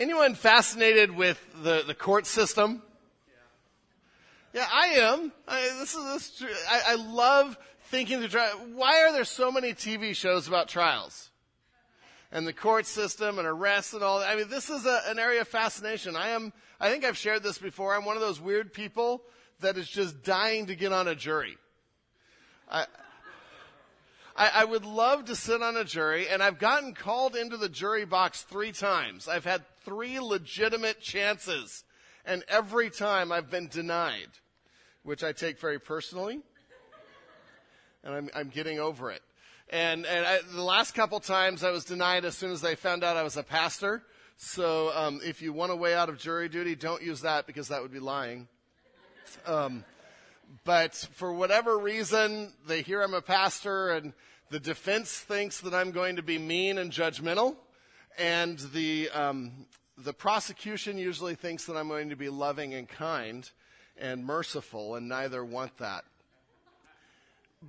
Anyone fascinated with the, the court system? Yeah, I am. I, this is this. I, I love thinking the trial. Why are there so many TV shows about trials and the court system and arrests and all that? I mean, this is a, an area of fascination. I am. I think I've shared this before. I'm one of those weird people that is just dying to get on a jury. I, I, I would love to sit on a jury, and I've gotten called into the jury box three times. I've had three legitimate chances, and every time I've been denied, which I take very personally, and I'm, I'm getting over it. And, and I, the last couple times I was denied as soon as they found out I was a pastor. So um, if you want a way out of jury duty, don't use that because that would be lying. Um, but for whatever reason, they hear I'm a pastor, and the defense thinks that I'm going to be mean and judgmental, and the um, the prosecution usually thinks that I'm going to be loving and kind and merciful, and neither want that.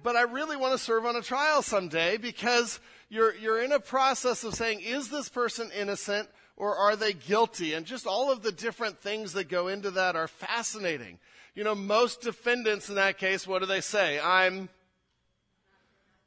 But I really want to serve on a trial someday because you're you're in a process of saying, is this person innocent or are they guilty? And just all of the different things that go into that are fascinating. You know, most defendants in that case, what do they say? I'm,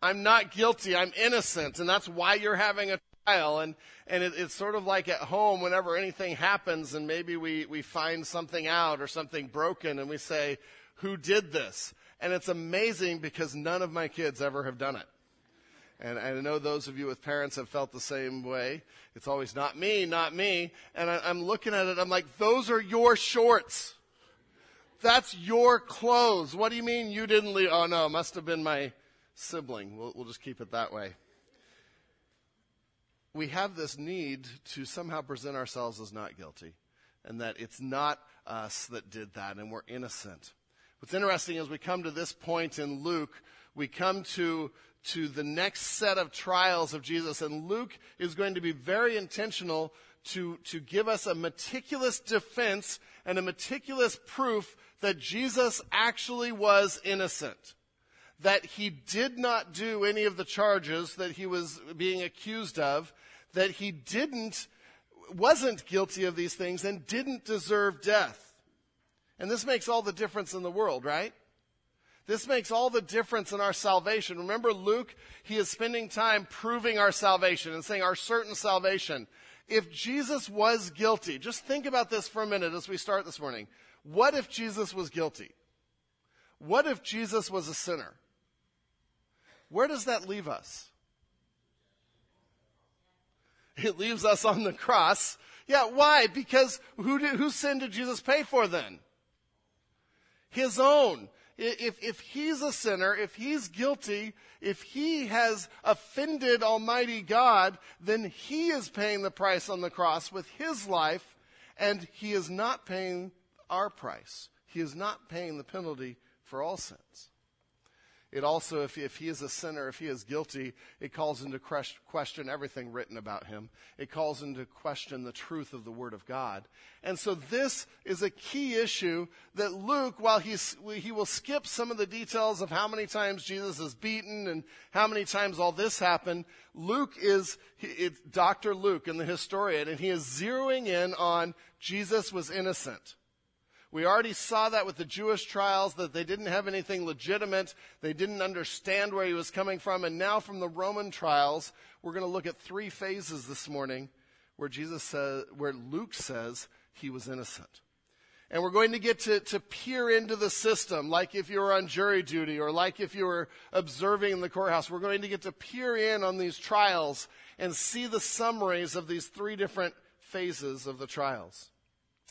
I'm not guilty. I'm innocent. And that's why you're having a trial. And, and it, it's sort of like at home whenever anything happens and maybe we, we find something out or something broken and we say, who did this? And it's amazing because none of my kids ever have done it. And I know those of you with parents have felt the same way. It's always not me, not me. And I, am looking at it, I'm like, those are your shorts. That's your clothes. What do you mean you didn't leave? Oh, no, must have been my sibling. We'll, we'll just keep it that way. We have this need to somehow present ourselves as not guilty and that it's not us that did that and we're innocent. What's interesting is we come to this point in Luke, we come to, to the next set of trials of Jesus, and Luke is going to be very intentional to, to give us a meticulous defense and a meticulous proof that Jesus actually was innocent. That he did not do any of the charges that he was being accused of. That he didn't, wasn't guilty of these things and didn't deserve death. And this makes all the difference in the world, right? This makes all the difference in our salvation. Remember Luke, he is spending time proving our salvation and saying our certain salvation. If Jesus was guilty, just think about this for a minute as we start this morning. What if Jesus was guilty? What if Jesus was a sinner? Where does that leave us? It leaves us on the cross. Yeah, why? Because who did, whose sin did Jesus pay for then? His own. If, if he's a sinner, if he's guilty, if he has offended Almighty God, then he is paying the price on the cross with his life, and he is not paying our price. He is not paying the penalty for all sins. It also, if, if he is a sinner, if he is guilty, it calls into question everything written about him. It calls into question the truth of the Word of God. And so this is a key issue that Luke, while he's, he will skip some of the details of how many times Jesus is beaten and how many times all this happened, Luke is, Dr. Luke and the historian, and he is zeroing in on Jesus was innocent. We already saw that with the Jewish trials, that they didn't have anything legitimate. They didn't understand where he was coming from. And now from the Roman trials, we're going to look at three phases this morning where Jesus says, where Luke says he was innocent. And we're going to get to, to peer into the system, like if you were on jury duty or like if you were observing in the courthouse. We're going to get to peer in on these trials and see the summaries of these three different phases of the trials.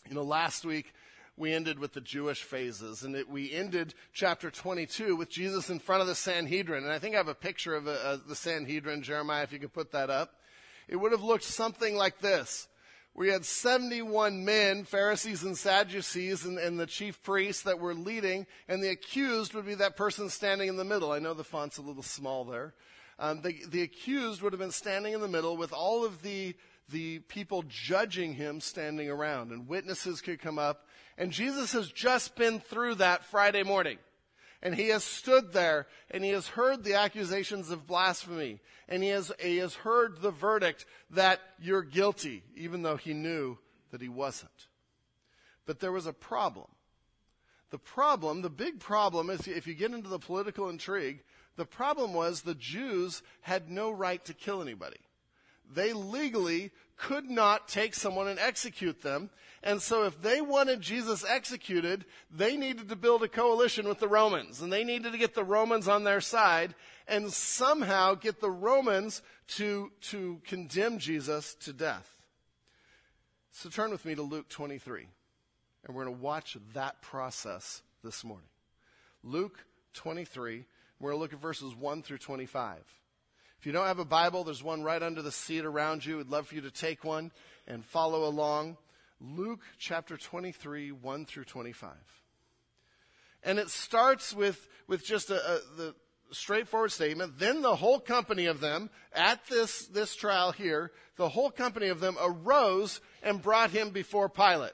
You know, last week we ended with the Jewish phases, and it, we ended chapter 22 with Jesus in front of the Sanhedrin. And I think I have a picture of uh, the Sanhedrin, Jeremiah, if you could put that up. It would have looked something like this. We had 71 men, Pharisees and Sadducees, and, and the chief priests that were leading, and the accused would be that person standing in the middle. I know the font's a little small there. Um, the, the accused would have been standing in the middle with all of the the people judging him standing around, and witnesses could come up and Jesus has just been through that Friday morning. And he has stood there and he has heard the accusations of blasphemy. And he has, he has heard the verdict that you're guilty, even though he knew that he wasn't. But there was a problem. The problem, the big problem, is if you get into the political intrigue, the problem was the Jews had no right to kill anybody. They legally could not take someone and execute them. And so if they wanted Jesus executed, they needed to build a coalition with the Romans. And they needed to get the Romans on their side and somehow get the Romans to, to condemn Jesus to death. So turn with me to Luke 23. And we're going to watch that process this morning. Luke 23. We're going to look at verses 1 through 25. If you don't have a Bible, there's one right under the seat around you. We'd love for you to take one and follow along. Luke chapter 23, 1 through 25. And it starts with, with just a, a, the straightforward statement. Then the whole company of them, at this, this trial here, the whole company of them arose and brought him before Pilate.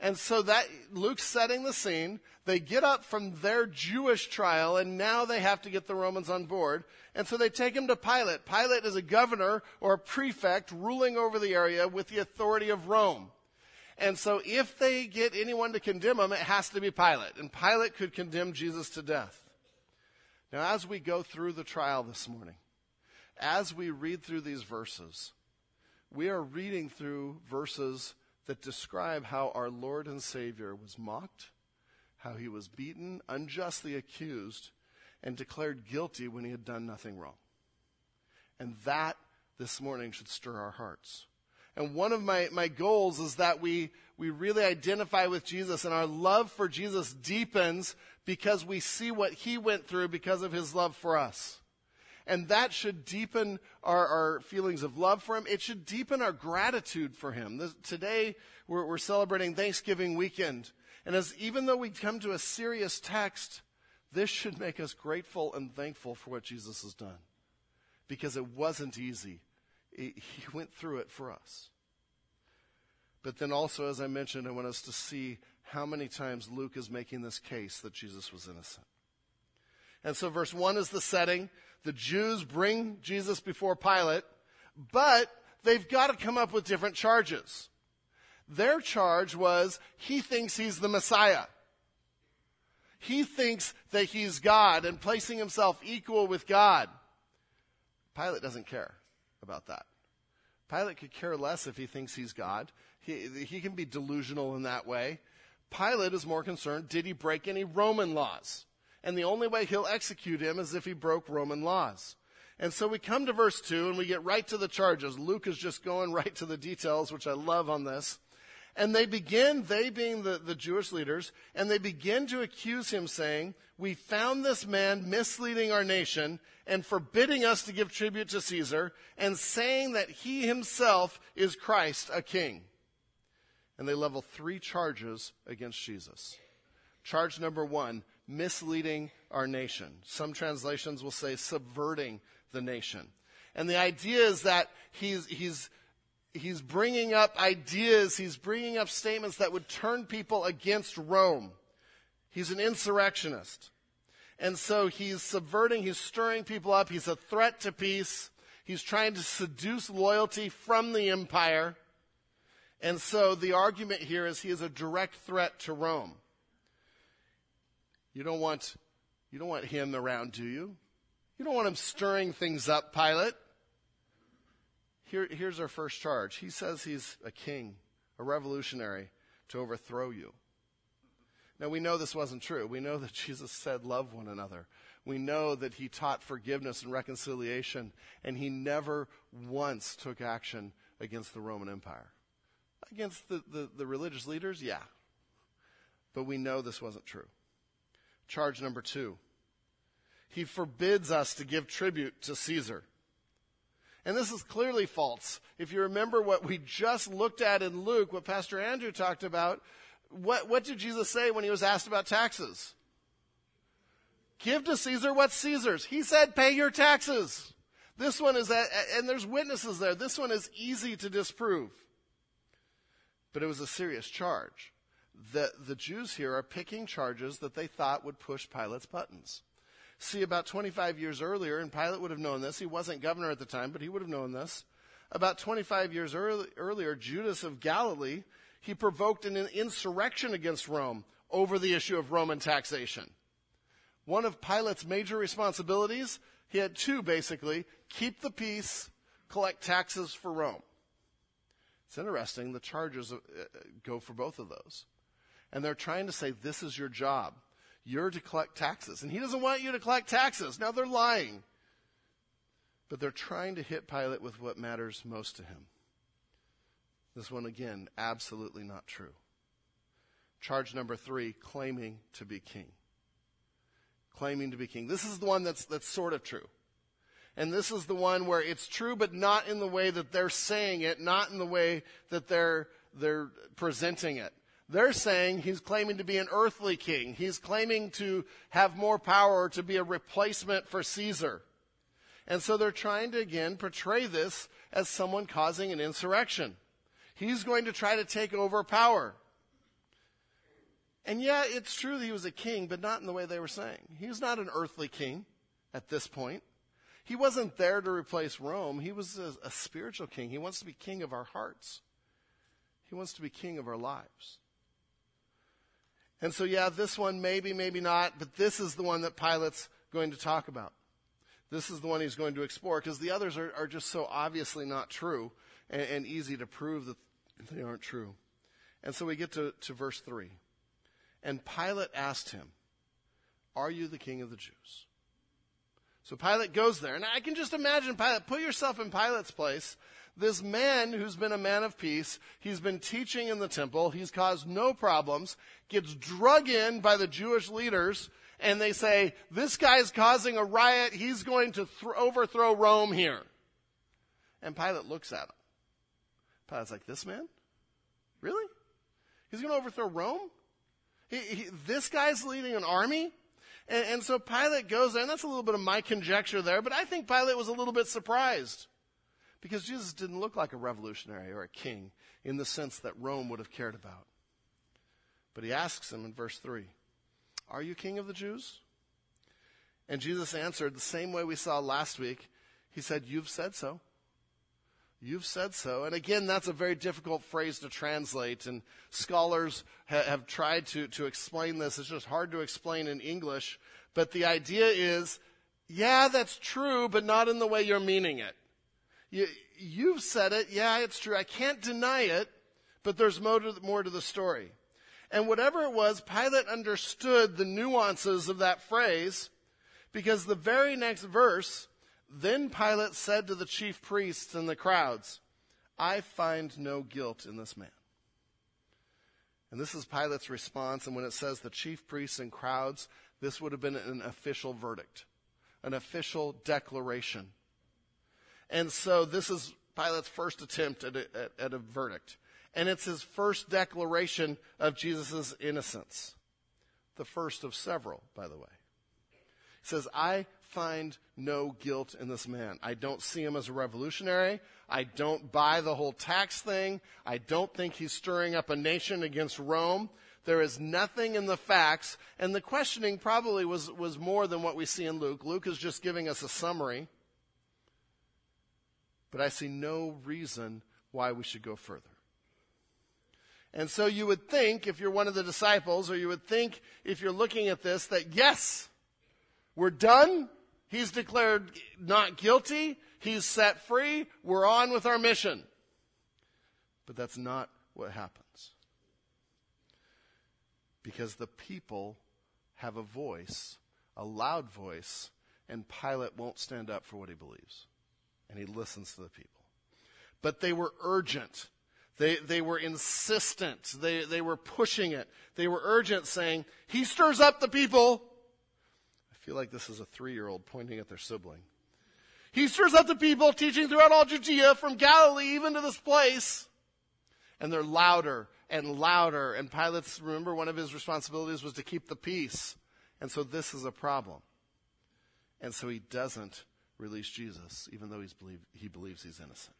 And so that, Luke's setting the scene. They get up from their Jewish trial and now they have to get the Romans on board. And so they take him to Pilate. Pilate is a governor or a prefect ruling over the area with the authority of Rome. And so if they get anyone to condemn him, it has to be Pilate. And Pilate could condemn Jesus to death. Now, as we go through the trial this morning, as we read through these verses, we are reading through verses that describe how our Lord and Savior was mocked, how he was beaten, unjustly accused, and declared guilty when he had done nothing wrong. And that this morning should stir our hearts. And one of my, my goals is that we, we really identify with Jesus and our love for Jesus deepens because we see what he went through because of his love for us. And that should deepen our, our feelings of love for him. It should deepen our gratitude for him. This, today, we're, we're celebrating Thanksgiving weekend. And as even though we come to a serious text, this should make us grateful and thankful for what Jesus has done. Because it wasn't easy. He went through it for us. But then also, as I mentioned, I want us to see how many times Luke is making this case that Jesus was innocent. And so verse 1 is the setting the Jews bring Jesus before Pilate, but they've got to come up with different charges. Their charge was he thinks he's the Messiah. He thinks that he's God and placing himself equal with God. Pilate doesn't care about that. Pilate could care less if he thinks he's God. He, he can be delusional in that way. Pilate is more concerned did he break any Roman laws? and the only way he'll execute him is if he broke Roman laws. And so we come to verse 2 and we get right to the charges. Luke is just going right to the details, which I love on this. And they begin, they being the, the Jewish leaders, and they begin to accuse him, saying, We found this man misleading our nation and forbidding us to give tribute to Caesar, and saying that he himself is Christ, a king. And they level three charges against Jesus. Charge number one misleading our nation. Some translations will say subverting the nation. And the idea is that he's, he's, he's bringing up ideas, he's bringing up statements that would turn people against Rome. He's an insurrectionist. And so he's subverting, he's stirring people up, he's a threat to peace, he's trying to seduce loyalty from the empire. And so the argument here is he is a direct threat to Rome. You don't want, you don't want him around, do you? You don't want him stirring things up, Pilate. Here, here's our first charge. He says he's a king, a revolutionary to overthrow you. Now, we know this wasn't true. We know that Jesus said, Love one another. We know that he taught forgiveness and reconciliation, and he never once took action against the Roman Empire. Against the, the, the religious leaders, yeah. But we know this wasn't true. Charge number two. He forbids us to give tribute to Caesar. And this is clearly false. If you remember what we just looked at in Luke, what Pastor Andrew talked about, what, what did Jesus say when he was asked about taxes? Give to Caesar what's Caesar's. He said, pay your taxes. This one is, and there's witnesses there. This one is easy to disprove. But it was a serious charge. the, the Jews here are picking charges that they thought would push Pilate's buttons. See, about 25 years earlier, and Pilate would have known this, he wasn't governor at the time, but he would have known this. About 25 years early, earlier, Judas of Galilee, he provoked an insurrection against Rome over the issue of Roman taxation. One of Pilate's major responsibilities, he had two basically keep the peace, collect taxes for Rome. It's interesting, the charges uh, go for both of those. And they're trying to say, this is your job. You're to collect taxes. And he doesn't want you to collect taxes. Now they're lying. But they're trying to hit Pilate with what matters most to him. This one, again, absolutely not true. Charge number three, claiming to be king. Claiming to be king. This is the one that's, that's sort of true. And this is the one where it's true, but not in the way that they're saying it, not in the way that they're, they're presenting it. They're saying he's claiming to be an earthly king. He's claiming to have more power, to be a replacement for Caesar. And so they're trying to again portray this as someone causing an insurrection. He's going to try to take over power. And yeah, it's true that he was a king, but not in the way they were saying. He was not an earthly king at this point. He wasn't there to replace Rome. He was a, a spiritual king. He wants to be king of our hearts. He wants to be king of our lives. And so, yeah, this one, maybe, maybe not, but this is the one that Pilate's going to talk about. This is the one he's going to explore because the others are, are, just so obviously not true and, and, easy to prove that they aren't true. And so we get to, to verse 3. And Pilate asked him, Are you the king of the Jews? So Pilate goes there. And I can just imagine Pilate, put yourself in Pilate's place. This man who's been a man of peace, he's been teaching in the temple, he's caused no problems, gets drug in by the Jewish leaders, and they say, This guy's causing a riot, he's going to th- overthrow Rome here. And Pilate looks at him. Pilate's like, This man? Really? He's going to overthrow Rome? He, he, this guy's leading an army? And, and so Pilate goes there, and that's a little bit of my conjecture there, but I think Pilate was a little bit surprised because Jesus didn't look like a revolutionary or a king in the sense that Rome would have cared about. But he asks him in verse 3 Are you king of the Jews? And Jesus answered the same way we saw last week. He said, You've said so. You've said so. And again, that's a very difficult phrase to translate, and scholars ha- have tried to, to explain this. It's just hard to explain in English. But the idea is, yeah, that's true, but not in the way you're meaning it. You, you've said it. Yeah, it's true. I can't deny it, but there's more to, more to the story. And whatever it was, Pilate understood the nuances of that phrase because the very next verse then Pilate said to the chief priests and the crowds, I find no guilt in this man. And this is Pilate's response. And when it says the chief priests and crowds, this would have been an official verdict, an official declaration. And so this is Pilate's first attempt at a, at, at a verdict. And it's his first declaration of Jesus' innocence. The first of several, by the way. He says, I find no guilt in this man. I don't see him as a revolutionary. I don't buy the whole tax thing. I don't think he's stirring up a nation against Rome. There is nothing in the facts, and the questioning probably was, was more than what we see in Luke. Luke is just giving us a summary. But I see no reason why we should go further. And so you would think, if you're one of the disciples, or you would think, if you're looking at this, that yes, we're done. He's declared not guilty. He's set free. We're on with our mission. But that's not what happens. Because the people have a voice, a loud voice, and Pilate won't stand up for what he believes. And he listens to the people. But they were urgent. They, they were insistent. They, they were pushing it. They were urgent, saying, He stirs up the people I feel like this is a three year old pointing at their sibling. He stirs up the people, teaching throughout all Judea, from Galilee even to this place. And they're louder and louder. And Pilate's, remember, one of his responsibilities was to keep the peace. And so this is a problem. And so he doesn't release Jesus, even though he's believe, he believes he's innocent.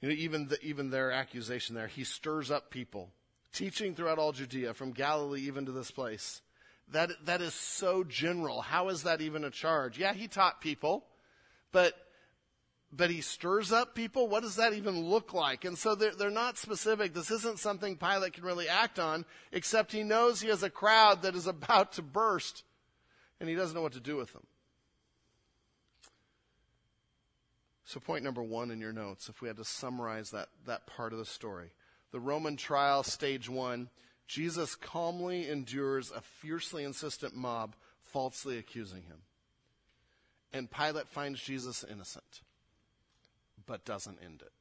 You know, even, the, even their accusation there, he stirs up people, teaching throughout all Judea, from Galilee even to this place. That, that is so general. How is that even a charge? Yeah, he taught people, but, but he stirs up people? What does that even look like? And so they're, they're not specific. This isn't something Pilate can really act on, except he knows he has a crowd that is about to burst, and he doesn't know what to do with them. So, point number one in your notes, if we had to summarize that, that part of the story the Roman trial, stage one, Jesus calmly endures a fiercely insistent mob falsely accusing him. And Pilate finds Jesus innocent, but doesn't end it.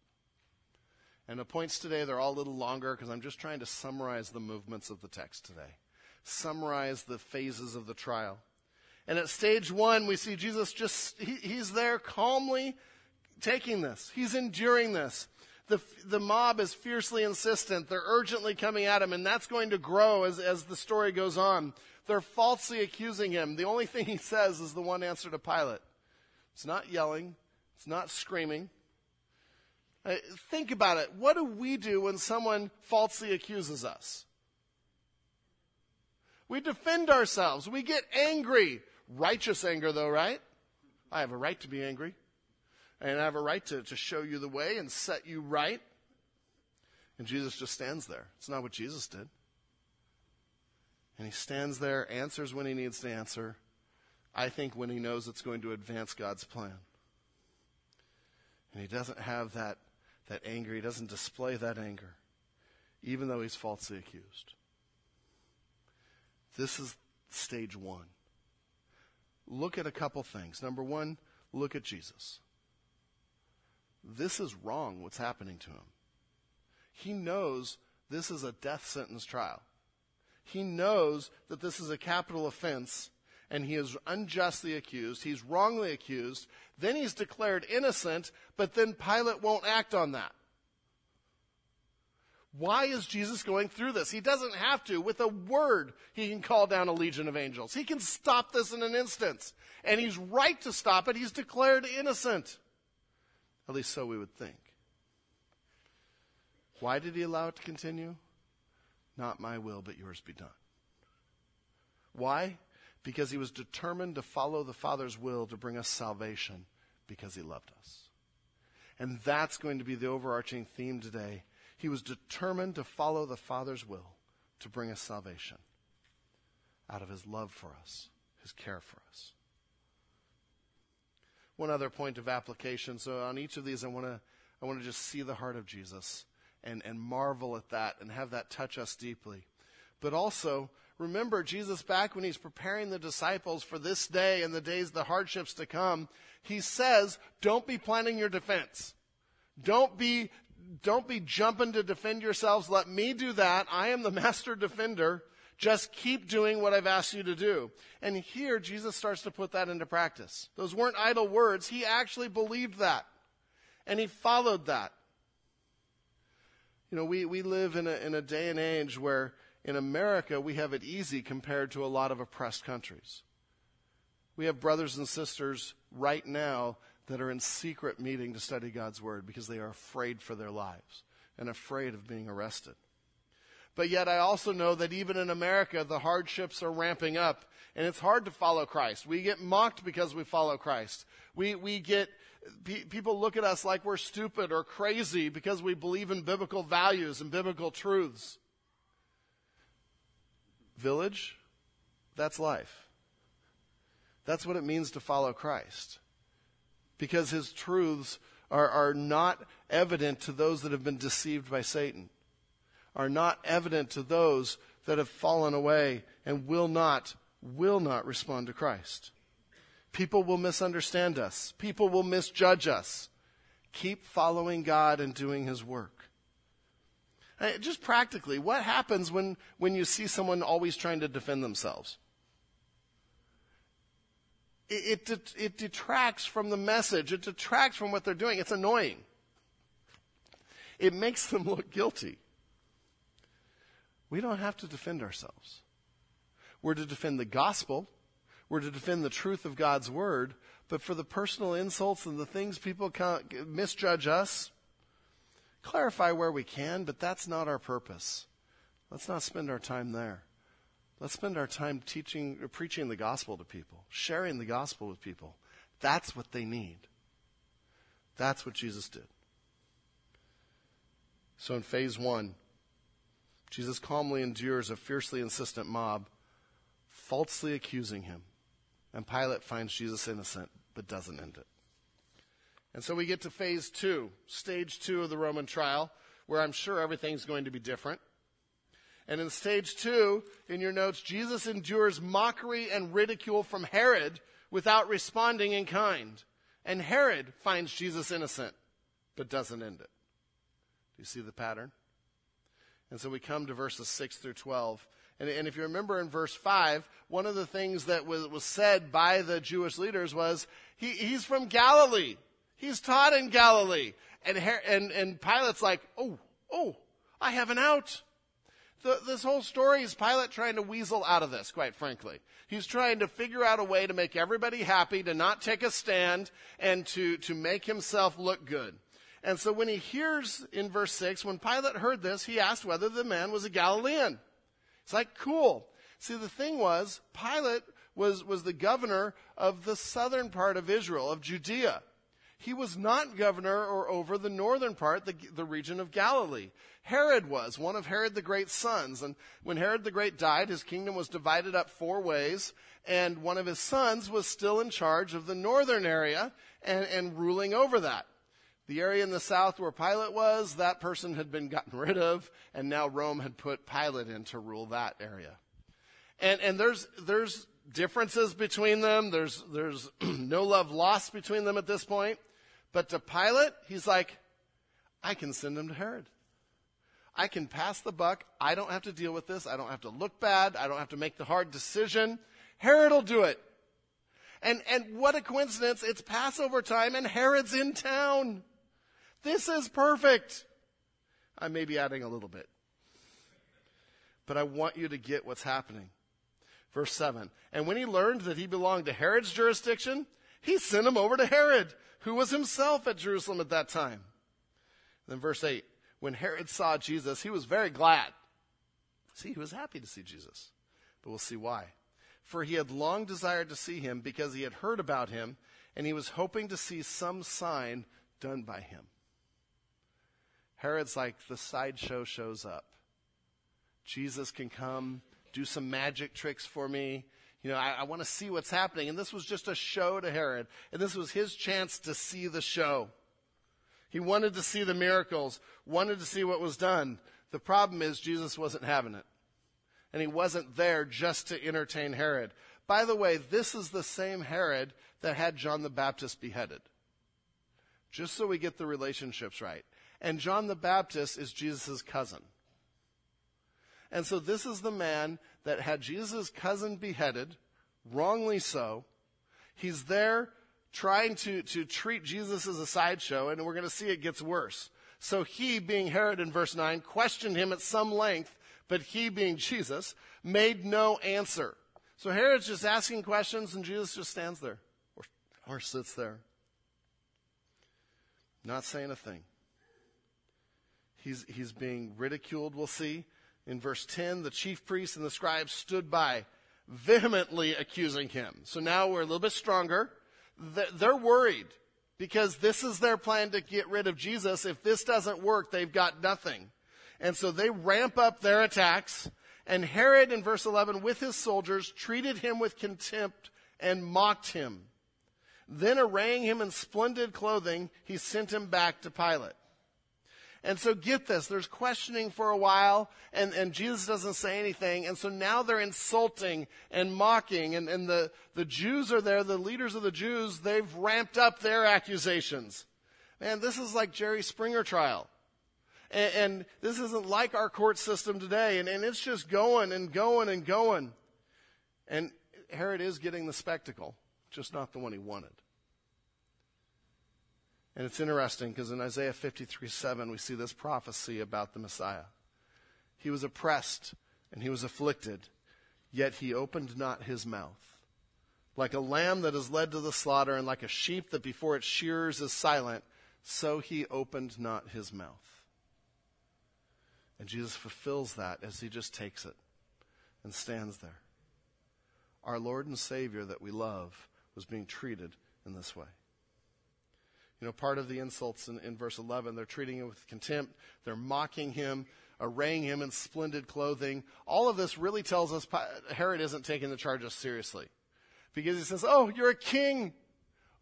And the points today, they're all a little longer because I'm just trying to summarize the movements of the text today, summarize the phases of the trial. And at stage one, we see Jesus just, he, he's there calmly taking this. He's enduring this. The, the mob is fiercely insistent. They're urgently coming at him, and that's going to grow as, as the story goes on. They're falsely accusing him. The only thing he says is the one answer to Pilate. It's not yelling, it's not screaming. Uh, think about it. What do we do when someone falsely accuses us? We defend ourselves. We get angry. Righteous anger, though, right? I have a right to be angry and I have a right to, to show you the way and set you right. And Jesus just stands there. It's not what Jesus did. And he stands there, answers when he needs to answer. I think when he knows it's going to advance God's plan. And he doesn't have that, that anger. He doesn't display that anger, even though he's falsely accused. This is stage one. Look at a couple things. Number one, look at Jesus this is wrong what's happening to him. He knows this is a death sentence trial. He knows that this is a capital offense and he is unjustly accused. He's wrongly accused. Then he's declared innocent, but then Pilate won't act on that. Why is Jesus going through this? He doesn't have to. With a word, he can call down a legion of angels. He can stop this in an instant. And he's right to stop it. He's declared innocent. At least so we would think. Why did he allow it to continue? Not my will, but yours be done. Why? Because he was determined to follow the Father's will to bring us salvation because he loved us. And that's going to be the overarching theme today. He was determined to follow the Father's will to bring us salvation out of his love for us, his care for us one other point of application. So on each of these, I want to I want to just see the heart of Jesus and and marvel at that and have that touch us deeply. But also remember Jesus back when he's preparing the disciples for this day and the days, the hardships to come. He says, "Don't be planning your defense. Don't be." Don't be jumping to defend yourselves. Let me do that. I am the master defender. Just keep doing what I've asked you to do. And here, Jesus starts to put that into practice. Those weren't idle words. He actually believed that. And he followed that. You know, we, we live in a, in a day and age where in America we have it easy compared to a lot of oppressed countries. We have brothers and sisters right now that are in secret meeting to study God's Word because they are afraid for their lives and afraid of being arrested. But yet I also know that even in America, the hardships are ramping up and it's hard to follow Christ. We get mocked because we follow Christ. We, we get, people look at us like we're stupid or crazy because we believe in biblical values and biblical truths. Village, that's life. That's what it means to follow Christ. Because his truths are, are not evident to those that have been deceived by Satan are not evident to those that have fallen away and will not, will not respond to Christ. People will misunderstand us. People will misjudge us. Keep following God and doing His work. Just practically, what happens when, when you see someone always trying to defend themselves? It, it, it detracts from the message. It detracts from what they're doing. It's annoying. It makes them look guilty. We don't have to defend ourselves. We're to defend the gospel. We're to defend the truth of God's word. But for the personal insults and the things people misjudge us, clarify where we can, but that's not our purpose. Let's not spend our time there. Let's spend our time teaching or preaching the gospel to people, sharing the gospel with people. That's what they need. That's what Jesus did. So in phase one, Jesus calmly endures a fiercely insistent mob, falsely accusing him. And Pilate finds Jesus innocent, but doesn't end it. And so we get to phase two, stage two of the Roman trial, where I'm sure everything's going to be different. And in stage two, in your notes, Jesus endures mockery and ridicule from Herod without responding in kind. And Herod finds Jesus innocent, but doesn't end it. Do you see the pattern? And so we come to verses 6 through 12. And, and if you remember in verse 5, one of the things that was, was said by the Jewish leaders was, he, he's from Galilee. He's taught in Galilee. And, and, and Pilate's like, oh, oh, I have an out. The, this whole story is Pilate trying to weasel out of this, quite frankly. He's trying to figure out a way to make everybody happy, to not take a stand, and to, to make himself look good. And so when he hears in verse 6, when Pilate heard this, he asked whether the man was a Galilean. It's like, cool. See, the thing was, Pilate was, was the governor of the southern part of Israel, of Judea he was not governor or over the northern part, the, the region of Galilee. Herod was, one of Herod the Great's sons. And when Herod the Great died, his kingdom was divided up four ways, and one of his sons was still in charge of the northern area and, and ruling over that. The area in the south where Pilate was, that person had been gotten rid of, and now Rome had put Pilate in to rule that area. And, and there's, there's differences between them. There's, there's no love lost between them at this point. But to Pilate, he's like, I can send him to Herod. I can pass the buck. I don't have to deal with this. I don't have to look bad. I don't have to make the hard decision. Herod will do it. And, and what a coincidence. It's Passover time and Herod's in town. This is perfect. I may be adding a little bit. But I want you to get what's happening. Verse 7. And when he learned that he belonged to Herod's jurisdiction, he sent him over to Herod, who was himself at Jerusalem at that time. Then verse 8, when Herod saw Jesus, he was very glad. See, he was happy to see Jesus. But we'll see why. For he had long desired to see him because he had heard about him, and he was hoping to see some sign done by him. Herod's like, the sideshow shows up. Jesus can come, do some magic tricks for me. You know, I, I want to see what's happening. And this was just a show to Herod. And this was his chance to see the show. He wanted to see the miracles, wanted to see what was done. The problem is Jesus wasn't having it. And he wasn't there just to entertain Herod. By the way, this is the same Herod that had John the Baptist beheaded. Just so we get the relationships right. And John the Baptist is Jesus' cousin. And so this is the man that had Jesus' cousin beheaded, wrongly so. He's there trying to, to treat Jesus as a sideshow, and we're going to see it gets worse. So he, being Herod in verse 9, questioned him at some length, but he, being Jesus, made no answer. So Herod's just asking questions, and Jesus just stands there or, or sits there, not saying a thing. He's, he's being ridiculed, we'll see. In verse 10, the chief priests and the scribes stood by, vehemently accusing him. So now we're a little bit stronger. They're worried because this is their plan to get rid of Jesus. If this doesn't work, they've got nothing. And so they ramp up their attacks. And Herod, in verse 11, with his soldiers, treated him with contempt and mocked him. Then, arraying him in splendid clothing, he sent him back to Pilate. And so get this, there's questioning for a while, and, and Jesus doesn't say anything, and so now they're insulting and mocking, and, and the, the Jews are there, the leaders of the Jews, they've ramped up their accusations. Man, this is like Jerry Springer trial. And, and this isn't like our court system today, and, and it's just going and going and going. And Herod is getting the spectacle, just not the one he wanted. And it's interesting because in Isaiah 53 7, we see this prophecy about the Messiah. He was oppressed and he was afflicted, yet he opened not his mouth. Like a lamb that is led to the slaughter, and like a sheep that before its shearers is silent, so he opened not his mouth. And Jesus fulfills that as he just takes it and stands there. Our Lord and Savior that we love was being treated in this way. You know, part of the insults in, in verse 11, they're treating him with contempt, they're mocking him, arraying him in splendid clothing. All of this really tells us Herod isn't taking the charges seriously. Because he says, Oh, you're a king.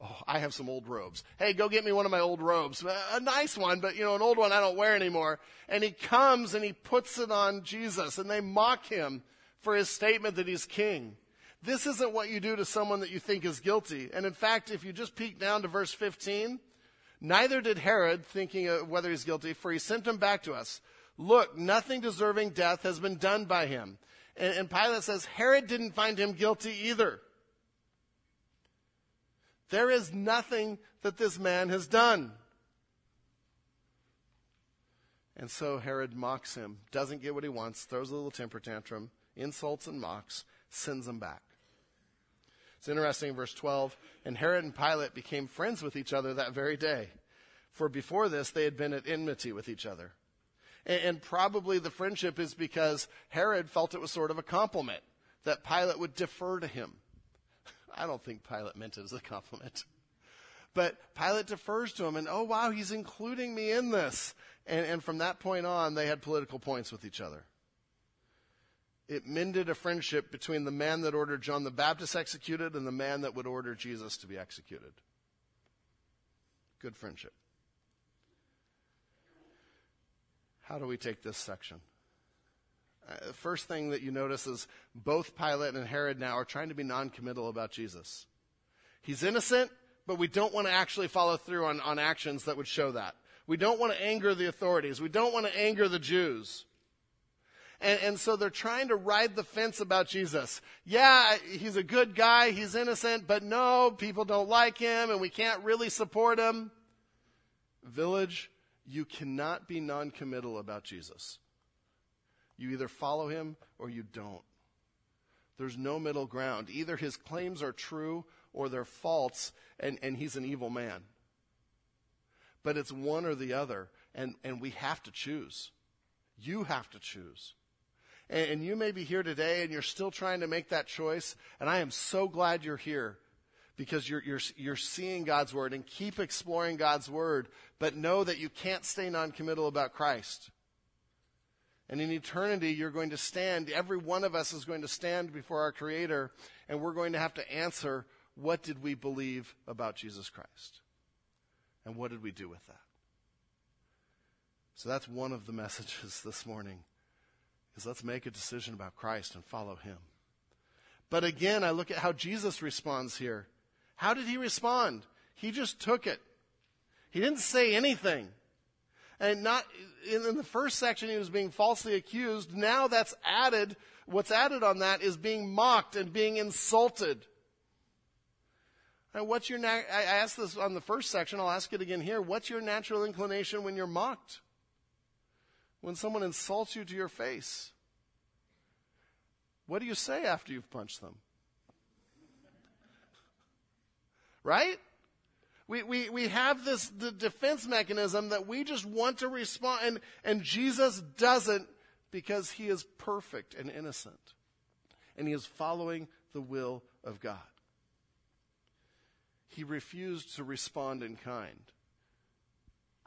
Oh, I have some old robes. Hey, go get me one of my old robes. Uh, a nice one, but you know, an old one I don't wear anymore. And he comes and he puts it on Jesus and they mock him for his statement that he's king. This isn't what you do to someone that you think is guilty. And in fact, if you just peek down to verse 15, neither did Herod, thinking whether he's guilty, for he sent him back to us. Look, nothing deserving death has been done by him. And, and Pilate says Herod didn't find him guilty either. There is nothing that this man has done. And so Herod mocks him, doesn't get what he wants, throws a little temper tantrum, insults and mocks, sends him back. It's interesting, verse 12. And Herod and Pilate became friends with each other that very day. For before this, they had been at enmity with each other. And, and probably the friendship is because Herod felt it was sort of a compliment that Pilate would defer to him. I don't think Pilate meant it as a compliment. But Pilate defers to him, and oh, wow, he's including me in this. And, and from that point on, they had political points with each other it mended a friendship between the man that ordered John the Baptist executed and the man that would order Jesus to be executed. Good friendship. How do we take this section? Uh, first thing that you notice is both Pilate and Herod now are trying to be non-committal about Jesus. He's innocent, but we don't want to actually follow through on, on actions that would show that. We don't want to anger the authorities. We don't want to anger the Jews. And, and so they're trying to ride the fence about Jesus. Yeah, he's a good guy, he's innocent, but no, people don't like him and we can't really support him. Village, you cannot be non-committal about Jesus. You either follow him or you don't. There's no middle ground. Either his claims are true or they're false and, and he's an evil man. But it's one or the other, and, and we have to choose. You have to choose and, and you may be here today and you're still trying to make that choice. And I am so glad you're here because you're, you're, you're seeing God's word and keep exploring God's word, but know that you can't stay non-committal about Christ. And in eternity, you're going to stand, every one of us is going to stand before our Creator, and we're going to have to answer, what did we believe about Jesus Christ? And what did we do with that? So that's one of the messages this morning is let's make a decision about Christ and follow him. But again, I look at how Jesus responds here. How did he respond? He just took it. He didn't say anything. And not in, the first section, he was being falsely accused. Now that's added. What's added on that is being mocked and being insulted. And what's your, I asked this on the first section. I'll ask it again here. What's your natural inclination when you're mocked? When someone insults you to your face? What do you say after you've punched them? Right? We, we, we have this the defense mechanism that we just want to respond, and, and Jesus doesn't because he is perfect and innocent. And he is following the will of God. He refused to respond in kind.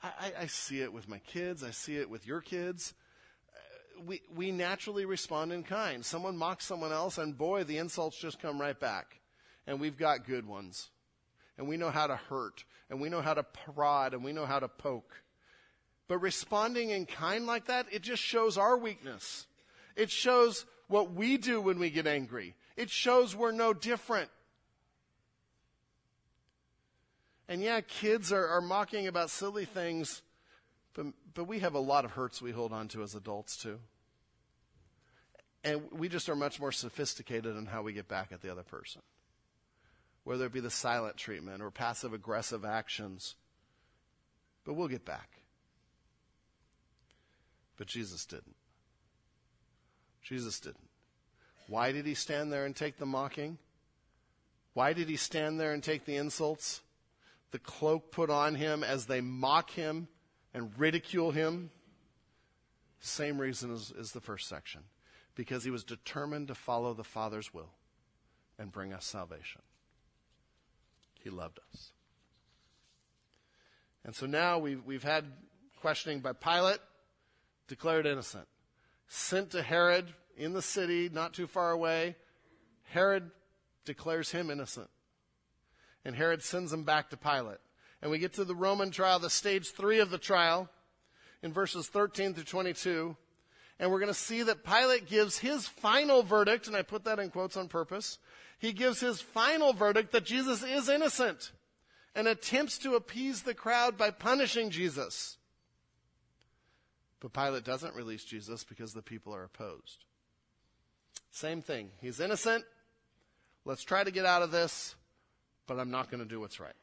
I, I, see it with my kids. I see it with your kids. Uh, we, we naturally respond in kind. Someone mocks someone else, and boy, the insults just come right back. And we've got good ones. And we know how to hurt. And we know how to prod. And we know how to poke. But responding in kind like that, it just shows our weakness. It shows what we do when we get angry. It shows we're no different. And yeah, kids are, are mocking about silly things, but, but we have a lot of hurts we hold on to as adults too. And we just are much more sophisticated in how we get back at the other person. Whether it be the silent treatment or passive aggressive actions. But we'll get back. But Jesus didn't. Jesus didn't. Why did he stand there and take the mocking? Why did he stand there and take the insults? The cloak put on him as they mock him and ridicule him. Same reason as, as the first section. Because he was determined to follow the Father's will and bring us salvation. He loved us. And so now we've, we've had questioning by Pilate, declared innocent. Sent to Herod in the city, not too far away. Herod declares him innocent. And Herod sends him back to Pilate. And we get to the Roman trial, the stage three of the trial, in verses 13 through 22. And we're going to see that Pilate gives his final verdict, and I put that in quotes on purpose. He gives his final verdict that Jesus is innocent and attempts to appease the crowd by punishing Jesus. But Pilate doesn't release Jesus because the people are opposed. Same thing. He's innocent. Let's try to get out of this, but I'm not going to do what's right.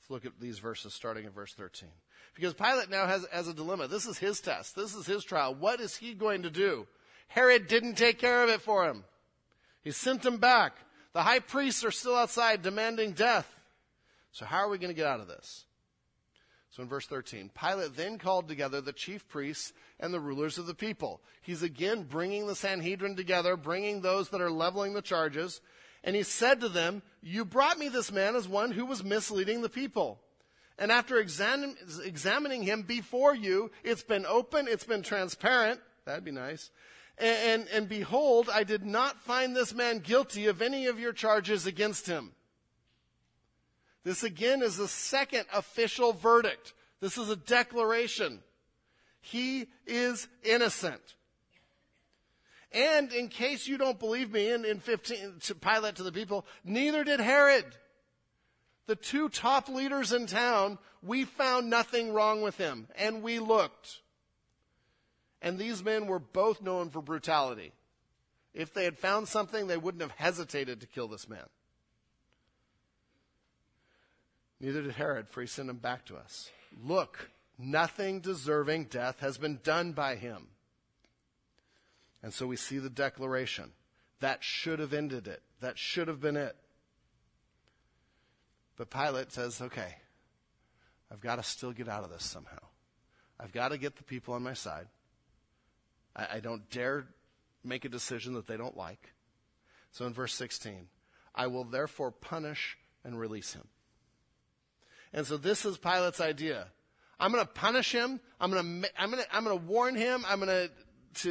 Let's look at these verses starting at verse 13. Because Pilate now has, has a dilemma. This is his test. This is his trial. What is he going to do? Herod didn't take care of it for him. He sent him back. The high priests are still outside demanding death. So how are we going to get out of this? So in verse 13, Pilate then called together the chief priests and the rulers of the people. He's again bringing the Sanhedrin together, bringing those that are leveling the charges. And he said to them, You brought me this man as one who was misleading the people. And after exam- examining him before you, it's been open, it's been transparent. That'd be nice. And, and, and behold, I did not find this man guilty of any of your charges against him. This again is the second official verdict. This is a declaration. He is innocent. And in case you don't believe me, in, in 15, to Pilate to the people, neither did Herod. The two top leaders in town, we found nothing wrong with him, and we looked. And these men were both known for brutality. If they had found something, they wouldn't have hesitated to kill this man. Neither did Herod, for he sent him back to us. Look, nothing deserving death has been done by him. And so we see the declaration. That should have ended it. That should have been it. But Pilate says, okay, I've got to still get out of this somehow. I've got to get the people on my side. I, I don't dare make a decision that they don't like. So in verse 16, I will therefore punish and release him. And so this is Pilate's idea. I'm going to punish him. I'm going to, I'm going to, I'm going to warn him. I'm going to,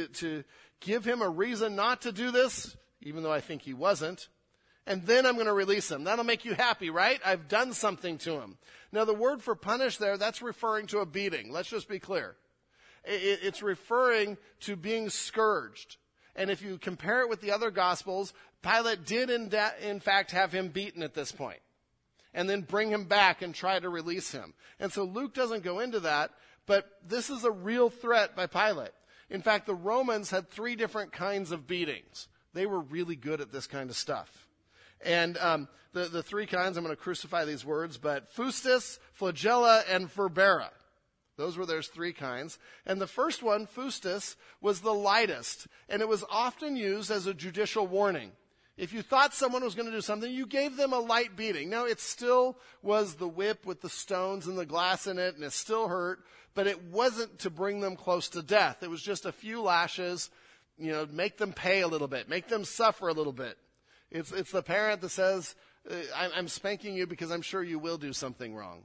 to give him a reason not to do this, even though I think he wasn't. And then I'm going to release him. That'll make you happy, right? I've done something to him. Now the word for punish there, that's referring to a beating. Let's just be clear. It's referring to being scourged. And if you compare it with the other gospels, Pilate did in, in fact have him beaten at this point and then bring him back and try to release him. And so Luke doesn't go into that, but this is a real threat by Pilate. In fact, the Romans had three different kinds of beatings. They were really good at this kind of stuff. And um, the, the three kinds, I'm going to crucify these words, but fustus, flagella, and verbera. Those were there's three kinds. And the first one, fustus, was the lightest, and it was often used as a judicial warning. If you thought someone was going to do something, you gave them a light beating. Now, it still was the whip with the stones and the glass in it, and it still hurt, but it wasn't to bring them close to death. It was just a few lashes, you know, make them pay a little bit, make them suffer a little bit. It's, it's the parent that says, uh, I'm spanking you because I'm sure you will do something wrong.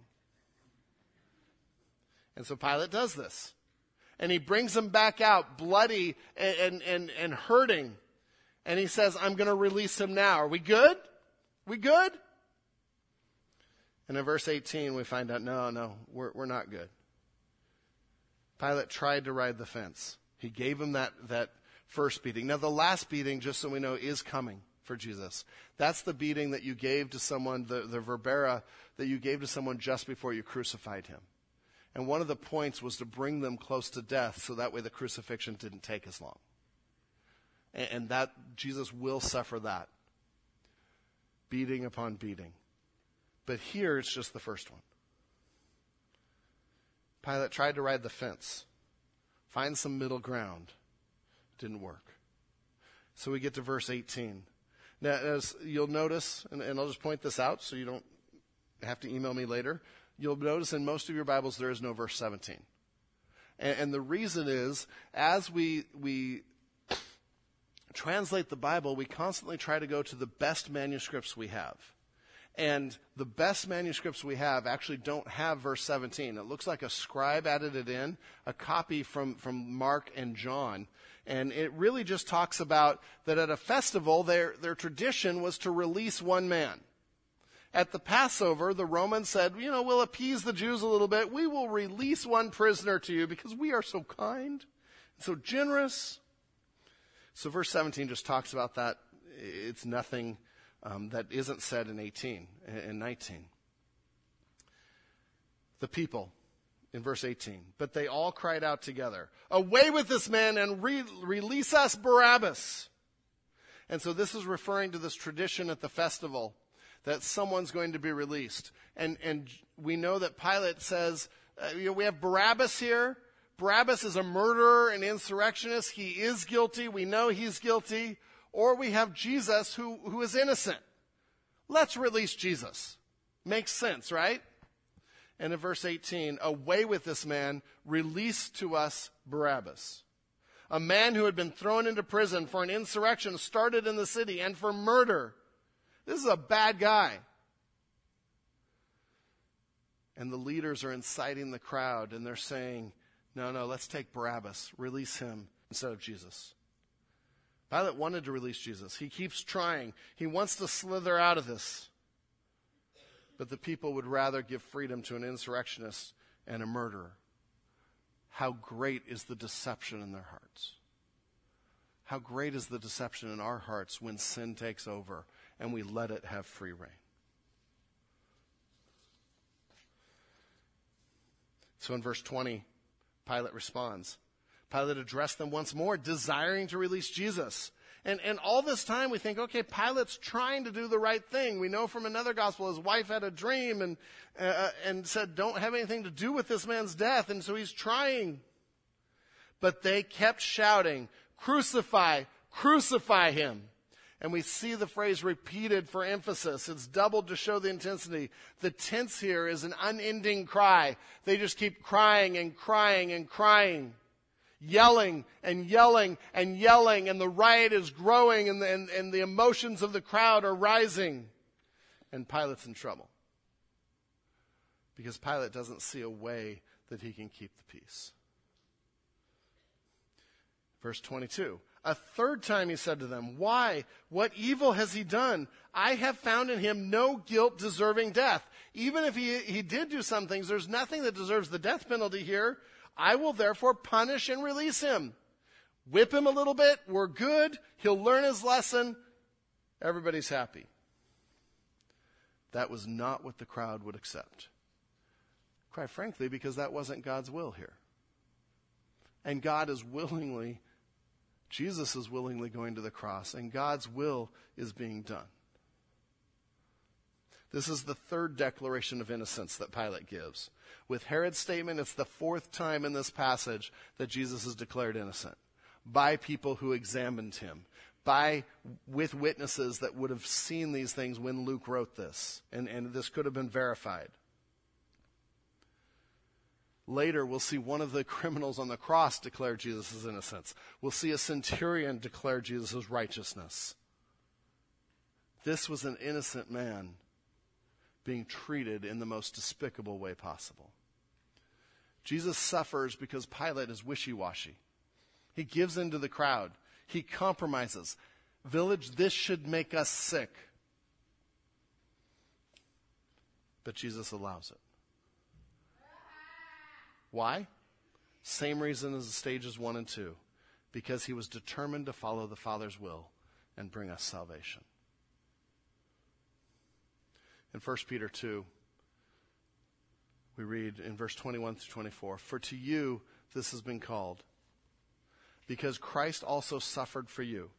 And so Pilate does this. And he brings them back out bloody and, and, and, and hurting and he says, I'm going to release him now. Are we good? We good? And in verse 18, we find out, no, no, we're, we're not good. Pilate tried to ride the fence. He gave him that, that first beating. Now, the last beating, just so we know, is coming for Jesus. That's the beating that you gave to someone, the, the verbera that you gave to someone just before you crucified him. And one of the points was to bring them close to death so that way the crucifixion didn't take as long. And that Jesus will suffer that. Beating upon beating. But here it's just the first one. Pilate tried to ride the fence, find some middle ground. Didn't work. So we get to verse 18. Now, as you'll notice, and, and I'll just point this out so you don't have to email me later, you'll notice in most of your Bibles there is no verse 17. And, and the reason is, as we, we translate the Bible, we constantly try to go to the best manuscripts we have. And the best manuscripts we have actually don't have verse 17. It looks like a scribe added it in, a copy from, from Mark and John. And it really just talks about that at a festival, their, their tradition was to release one man. At the Passover, the Romans said, you know, we'll appease the Jews a little bit. We will release one prisoner to you because we are so kind and so generous. So verse 17 just talks about that. It's nothing um, that isn't said in 18 and 19. The people in verse 18. But they all cried out together, Away with this man and re- release us Barabbas. And so this is referring to this tradition at the festival that someone's going to be released. And, and we know that Pilate says, uh, you know, we have Barabbas here. Barabbas is a murderer and insurrectionist. He is guilty. We know he's guilty. Or we have Jesus who, who is innocent. Let's release Jesus. Makes sense, right? And in verse 18, away with this man, release to us Barabbas. A man who had been thrown into prison for an insurrection started in the city and for murder. This is a bad guy. And the leaders are inciting the crowd and they're saying, no, no, let's take Barabbas, release him instead of Jesus. Pilate wanted to release Jesus. He keeps trying. He wants to slither out of this. But the people would rather give freedom to an insurrectionist and a murderer. How great is the deception in their hearts? How great is the deception in our hearts when sin takes over and we let it have free rein? So in verse 20, Pilate responds Pilate addressed them once more, desiring to release Jesus. And, and all this time we think, okay, Pilate's trying to do the right thing. We know from another gospel his wife had a dream and, uh, and said, don't have anything to do with this man's death. And so he's trying. But they kept shouting, crucify, crucify him. And we see the phrase repeated for emphasis. It's doubled to show the intensity. The tense here is an unending cry. They just keep crying and crying and crying yelling and yelling and yelling, and the riot is growing, and the, and, and the emotions of the crowd are rising. And Pilate's in trouble. Because Pilate doesn't see a way that he can keep the peace. Verse 22. A third time he said to them, Why? What evil has he done? I have found in him no guilt deserving death. Even if he, he did do some things, there's nothing that deserves the death penalty here. I will therefore punish and release him. Whip him a little bit. We're good. He'll learn his lesson. Everybody's happy. That was not what the crowd would accept. Quite frankly, because that wasn't God's will here. And God is willingly, Jesus is willingly going to the cross, and God's will is being done. This is the third declaration of innocence that Pilate gives. With Herod's statement, it's the fourth time in this passage that Jesus is declared innocent by people who examined him, by with witnesses that would have seen these things when Luke wrote this, and, and this could have been verified. Later, we'll see one of the criminals on the cross declare Jesus' innocence. We'll see a centurion declare Jesus' righteousness. This was an innocent man being treated in the most despicable way possible. Jesus suffers because Pilate is wishy washy. He gives in to the crowd, he compromises. Village, this should make us sick. But Jesus allows it. Why? Same reason as the stages one and two because he was determined to follow the Father's will and bring us salvation in 1 Peter 2, we read in verse 21 through 24 For to you this has been called, because Christ also suffered for you,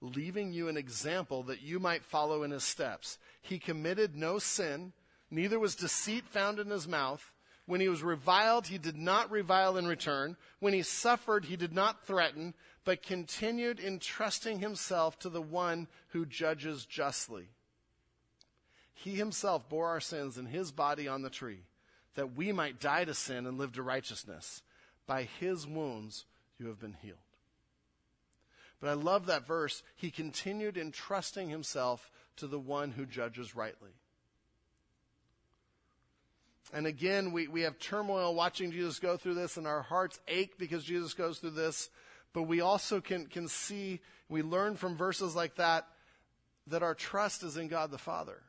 leaving you an example that you might follow in his steps. He committed no sin, neither was deceit found in his mouth. When he was reviled, he did not revile in return. When he suffered, he did not threaten, but continued entrusting himself to the one who judges justly. He himself bore our sins in his body on the tree, that we might die to sin and live to righteousness. By his wounds you have been healed. But I love that verse. He continued entrusting himself to the one who judges rightly. And again, we, we have turmoil watching Jesus go through this, and our hearts ache because Jesus goes through this. But we also can, can see, we learn from verses like that, that our trust is in God the Father.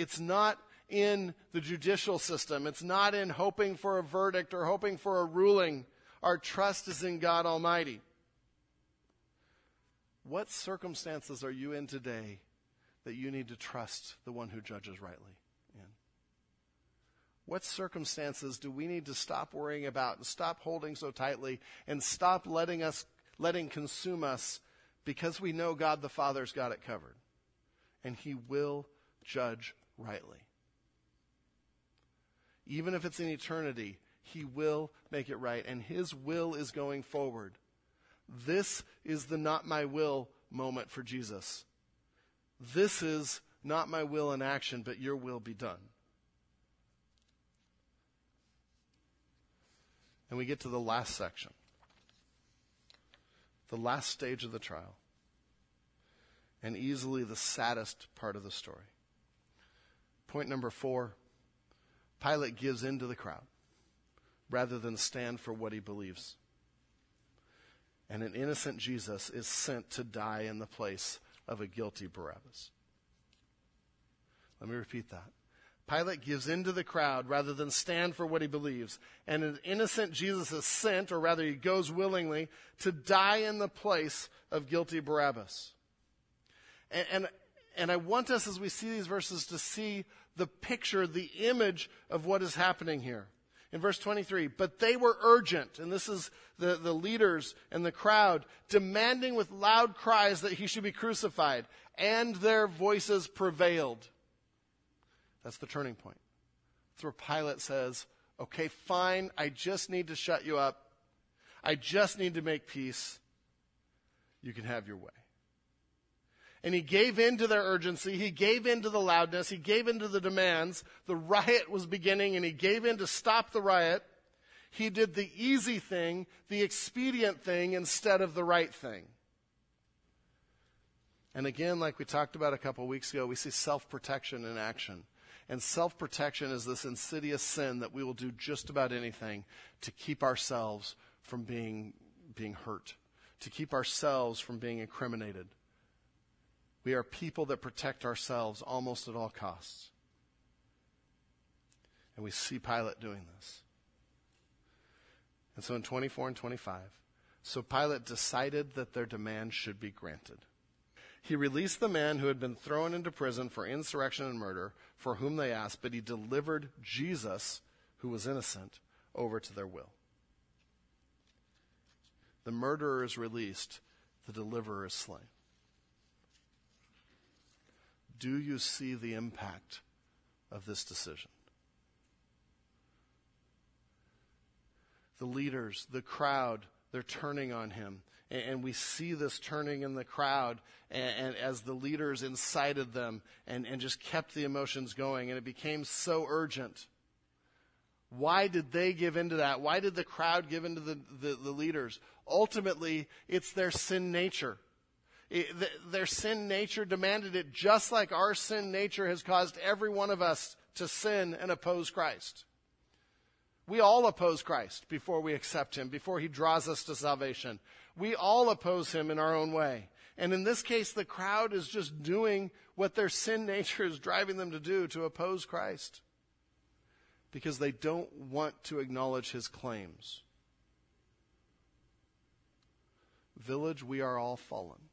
It's not in the judicial system. It's not in hoping for a verdict or hoping for a ruling. Our trust is in God Almighty. What circumstances are you in today that you need to trust the one who judges rightly in? What circumstances do we need to stop worrying about and stop holding so tightly and stop letting us letting consume us because we know God the Father's got it covered and he will judge rightly. Even if it's in eternity, he will make it right and his will is going forward. This is the not my will moment for Jesus. This is not my will in action, but your will be done. And we get to the last section, the last stage of the trial, and easily the saddest part of the story. Point number four Pilate gives in to the crowd rather than stand for what he believes and an innocent Jesus is sent to die in the place of a guilty Barabbas. Let me repeat that. Pilate gives in to the crowd rather than stand for what he believes. And an innocent Jesus is sent, or rather, he goes willingly, to die in the place of guilty Barabbas. And, and, and I want us, as we see these verses, to see the picture, the image of what is happening here in verse 23. But they were urgent, and this is the, the leaders and the crowd, demanding with loud cries that he should be crucified, and their voices prevailed. That's the turning point. That's where Pilate says, okay, fine, I just need to shut you up. I just need to make peace. You can have your way. And he gave in to their urgency. He gave in to the loudness. He gave in to the demands. The riot was beginning and he gave in to stop the riot. He did the easy thing, the expedient thing, instead of the right thing. And again, like we talked about a couple weeks ago, we see self protection in action. And self protection is this insidious sin that we will do just about anything to keep ourselves from being, being hurt, to keep ourselves from being incriminated. We are people that protect ourselves almost at all costs. And we see Pilate doing this. And so in 24 and 25, so Pilate decided that their demand should be granted. He released the man who had been thrown into prison for insurrection and murder, for whom they asked, but he delivered Jesus, who was innocent, over to their will. The murderer is released, the deliverer is slain. Do you see the impact of this decision? The leaders, the crowd, they're turning on him. And, we see this turning in the crowd and, and as the leaders incited them and, and just kept the emotions going. And it became so urgent. Why did they give into that? Why did the crowd give into the, the, the leaders? Ultimately, it's their sin nature. Their sin nature demanded it, just like our sin nature has caused every one of us to sin and oppose Christ. We all oppose Christ before we accept Him, before He draws us to salvation. We all oppose Him in our own way. And in this case, the crowd is just doing what their sin nature is driving them to do to oppose Christ because they don't want to acknowledge His claims. Village, we are all fallen.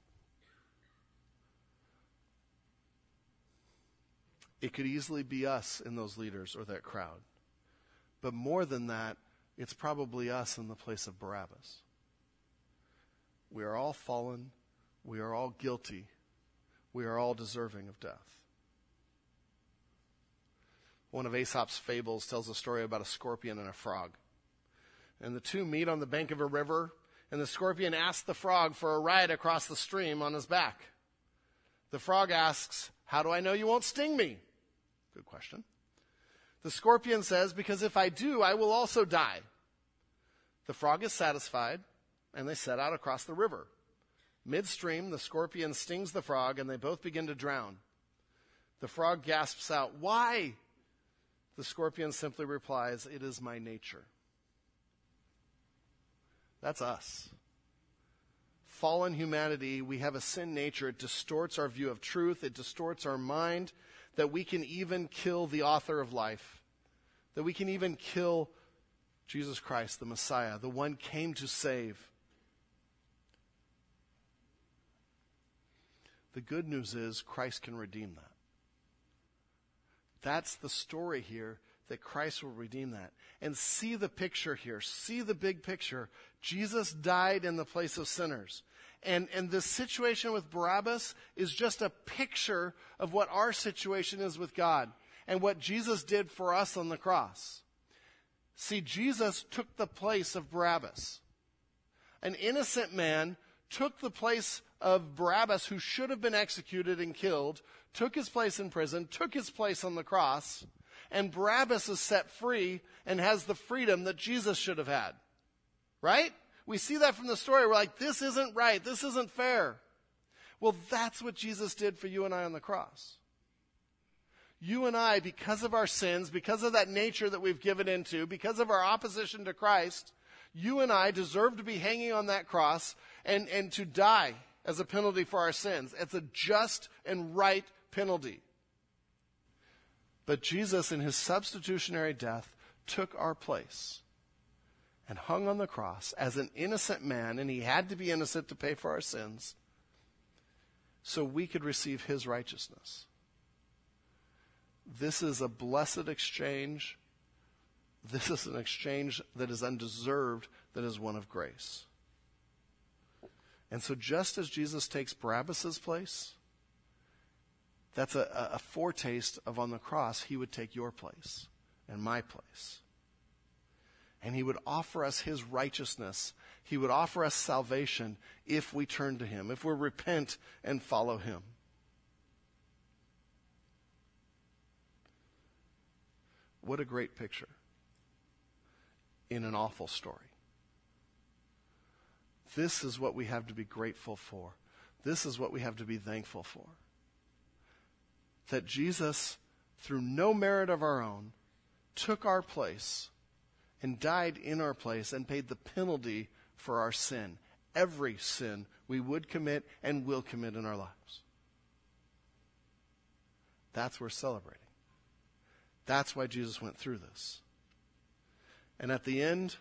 It could easily be us in those leaders or that crowd. But more than that, it's probably us in the place of Barabbas. We are all fallen. We are all guilty. We are all deserving of death. One of Aesop's fables tells a story about a scorpion and a frog. And the two meet on the bank of a river, and the scorpion asks the frog for a ride across the stream on his back. The frog asks, How do I know you won't sting me? Good question. The scorpion says, Because if I do, I will also die. The frog is satisfied, and they set out across the river. Midstream, the scorpion stings the frog, and they both begin to drown. The frog gasps out, Why? The scorpion simply replies, It is my nature. That's us. Fallen humanity, we have a sin nature. It distorts our view of truth, it distorts our mind, that we can even kill the author of life, that we can even kill Jesus Christ, the Messiah, the one came to save. The good news is Christ can redeem that. That's the story here that Christ will redeem that. And see the picture here. See the big picture. Jesus died in the place of sinners. And, and the situation with Barabbas is just a picture of what our situation is with God and what Jesus did for us on the cross. See, Jesus took the place of Barabbas. An innocent man took the place of Barabbas, who should have been executed and killed, took his place in prison, took his place on the cross, and Barabbas is set free and has the freedom that Jesus should have had. Right? We see that from the story. We're like, this isn't right. This isn't fair. Well, that's what Jesus did for you and I on the cross. You and I, because of our sins, because of that nature that we've given into, because of our opposition to Christ, you and I deserve to be hanging on that cross and, and to die as a penalty for our sins. It's a just and right penalty. But Jesus, in his substitutionary death, took our place and hung on the cross as an innocent man, and he had to be innocent to pay for our sins, so we could receive his righteousness. This is a blessed exchange. This is an exchange that is undeserved, that is one of grace. And so, just as Jesus takes Barabbas' place, that's a, a foretaste of on the cross, he would take your place and my place. And he would offer us his righteousness. He would offer us salvation if we turn to him, if we repent and follow him. What a great picture in an awful story. This is what we have to be grateful for. This is what we have to be thankful for that Jesus, through no merit of our own, took our place and died in our place and paid the penalty for our sin. Every sin we would commit and will commit in our lives. That's we're celebrating. That's why Jesus went through this. And at the end,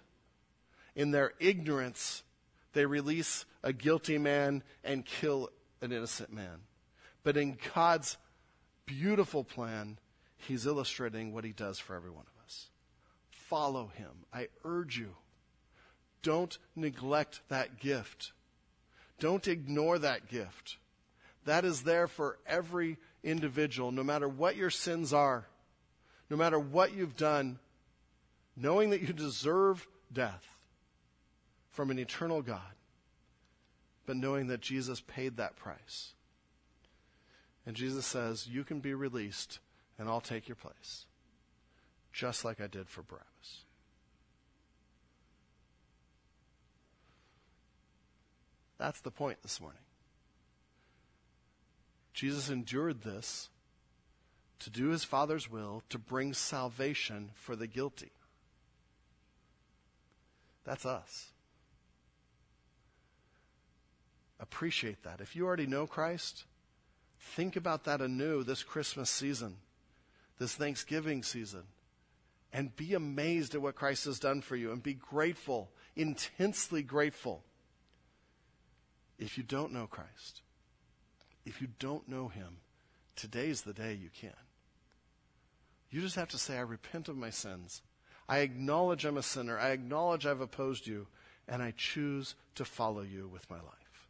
in their ignorance, they release a guilty man and kill an innocent man. But in God's beautiful plan, he's illustrating what he does for every one of us. Follow him. I urge you. Don't neglect that gift. Don't ignore that gift. That is there for every individual, no matter what your sins are, no matter what you've done, knowing that you deserve death from an eternal God, but knowing that Jesus paid that price. And Jesus says, You can be released, and I'll take your place, just like I did for Barabbas. That's the point this morning. Jesus endured this to do his Father's will, to bring salvation for the guilty. That's us. Appreciate that. If you already know Christ, Think about that anew this Christmas season, this Thanksgiving season, and be amazed at what Christ has done for you and be grateful, intensely grateful. If you don't know Christ, if you don't know Him, today's the day you can. You just have to say, I repent of my sins. I acknowledge I'm a sinner. I acknowledge I've opposed you, and I choose to follow you with my life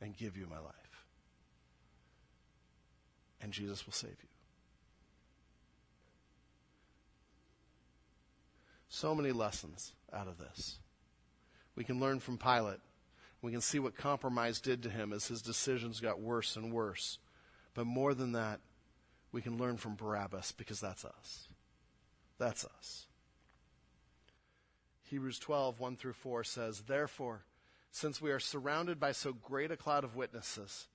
and give you my life and Jesus will save you. So many lessons out of this. We can learn from Pilate. We can see what compromise did to him as his decisions got worse and worse. But more than that, we can learn from Barabbas because that's us. That's us. Hebrews 12, 1 through 4 says, Therefore, since we are surrounded by so great a cloud of witnesses,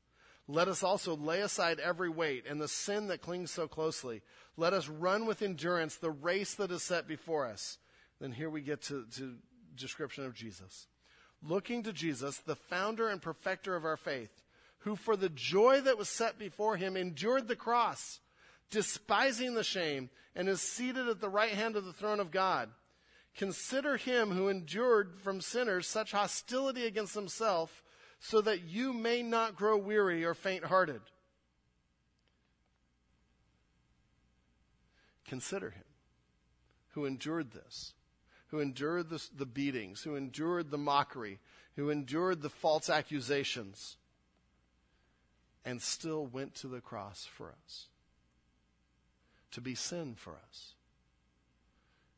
let us also lay aside every weight and the sin that clings so closely. Let us run with endurance the race that is set before us. Then here we get to, to description of Jesus. Looking to Jesus, the founder and perfecter of our faith, who for the joy that was set before him endured the cross, despising the shame, and is seated at the right hand of the throne of God. Consider him who endured from sinners such hostility against himself, so that you may not grow weary or faint hearted. Consider him who endured this, who endured the, the beatings, who endured the mockery, who endured the false accusations, and still went to the cross for us to be sin for us.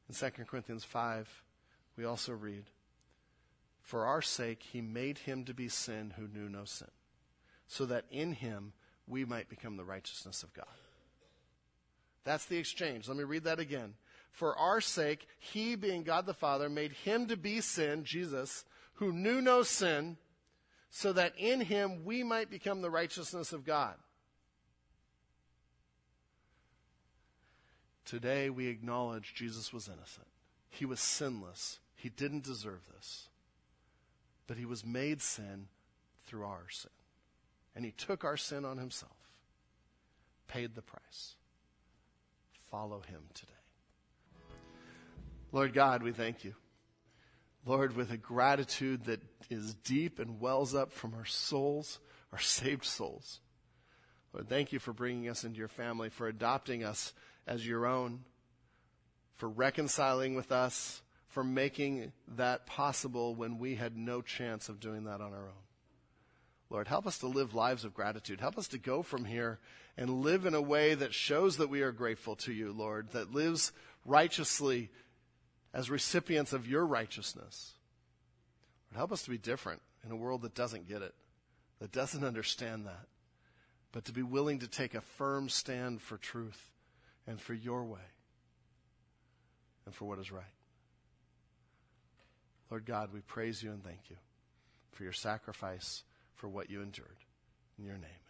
In 2 Corinthians 5, we also read, For our sake he made him to be sin who knew no sin, so that in him we might become the righteousness of God. That's the exchange. Let me read that again. For our sake, he, being God the Father, made him to be sin, Jesus, who knew no sin, so that in him we might become the righteousness of God. Today we acknowledge Jesus was innocent. He was sinless. He didn't deserve this. But he was made sin through our sin. And he took our sin on himself, paid the price. Follow him today. Lord God, we thank you. Lord, with a gratitude that is deep and wells up from our souls, our saved souls. Lord, thank you for bringing us into your family, for adopting us as your own, for reconciling with us, for making that possible when we had no chance of doing that on our own. Lord, help us to live lives of gratitude. Help us to go from here and live in a way that shows that we are grateful to you, Lord, that lives righteously as recipients of your righteousness. Lord, help us to be different in a world that doesn't get it, that doesn't understand that, but to be willing to take a firm stand for truth and for your way and for what is right. Lord God, we praise you and thank you for your sacrifice, for what you endured. In your name.